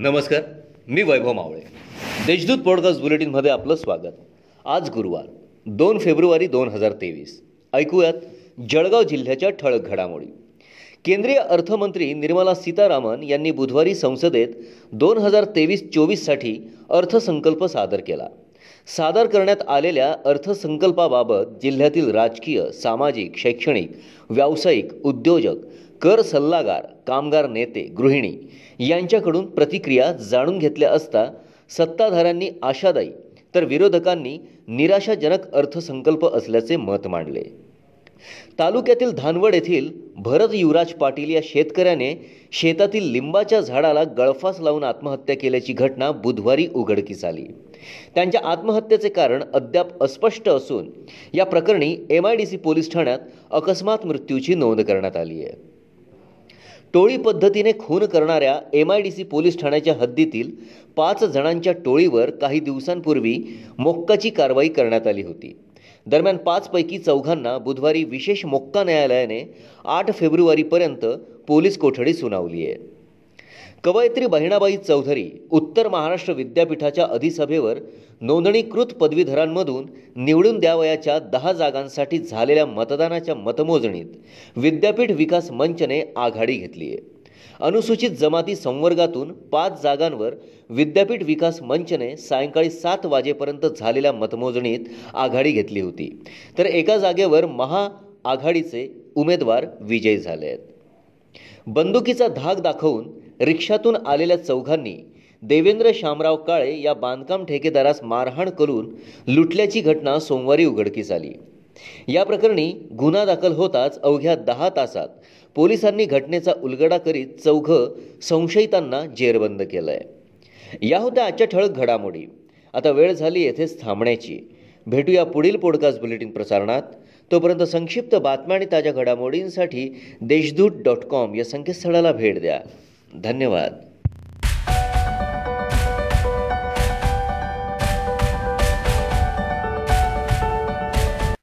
नमस्कार मी वैभव मावळे. देशदूत पॉडकास्ट बुलेटिनमध्ये आपलं स्वागत. आज गुरुवार दोन फेब्रुवारी दोन हजार तेवीस. ऐकूयात जळगाव जिल्ह्याच्या ठळक घडामोडी. केंद्रीय अर्थमंत्री निर्मला सीतारामन यांनी बुधवारी संसदेत दोन हजार तेवीस चोवीससाठी अर्थसंकल्प सादर केला. सादर करण्यात आलेल्या अर्थसंकल्पाबाबत जिल्ह्यातील राजकीय सामाजिक शैक्षणिक व्यावसायिक उद्योजक कर सल्लागार कामगार नेते गृहिणी यांच्याकडून प्रतिक्रिया जाणून घेतल्या असता सत्ताधाऱ्यांनी आशादायी तर विरोधकांनी निराशाजनक अर्थसंकल्प असल्याचे मत मांडले. तालुक्यातील धानवड येथील भरत युवराज पाटील या शेतकऱ्याने शेतातील लिंबाच्या झाडाला गळफास लावून आत्महत्या केल्याची घटना बुधवारी उघडकीस आली. त्यांच्या आत्महत्येचे कारण अद्याप अस्पष्ट असून या प्रकरणी M I D C police ठाण्यात अकस्मात मृत्यूची नोंद करण्यात आली आहे. टोळी पद्धतीने खून करणाऱ्या M I D C police ठाण्याच्या हद्दीतील पाच जणांच्या टोळीवर काही दिवसांपूर्वी मोक्काची कारवाई करण्यात आली होती. दरम्यान पाचपैकी चौघांना बुधवारी विशेष मोक्का न्यायालयाने आठ फेब्रुवारीपर्यंत पोलीस कोठडी सुनावली आहे. कवयित्री बहिणाबाई चौधरी उत्तर महाराष्ट्र विद्यापीठाच्या अधिसभेवर नोंदणीकृत पदवीधरांमधून निवडून द्यावयाच्या दहा जागांसाठी झालेल्या मतदानाच्या मतमोजणीत विद्यापीठ विकास मंचने आघाडी घेतली आहे. अनुसूचित जमाती संवर्गातून पाच जागांवर विद्यापीठ विकास मंचने सायंकाळी सात वाजेपर्यंत झालेल्या मतमोजणीत आघाडी घेतली होती. तर एका जागेवर महाआघाडीचे उमेदवार विजयी झाले आहेत. बंदुकीचा धाक दाखवून रिक्षातून आलेल्या चौघांनी देवेंद्र शामराव काळे या बांधकाम ठेकेदारास मारहाण करून लुटल्याची घटना सोमवारी उघडकीस आली. या प्रकरणी गुन्हा दाखल होताच अवघ्या दहा तासात पोलिसांनी घटनेचा उलगडा करीत चौघं संशयितांना जेरबंद केलंय. या होत्या आजच्या ठळक घडामोडी. आता वेळ झाली येथेच थांबण्याची. भेटूया पुढील पॉडकास्ट बुलेटिन प्रसारणात. तोपर्यंत संक्षिप्त बातम्या आणि ताज्या घडामोडींसाठी देशदूत डॉट कॉम या संकेतस्थळाला भेट द्या. धन्यवाद.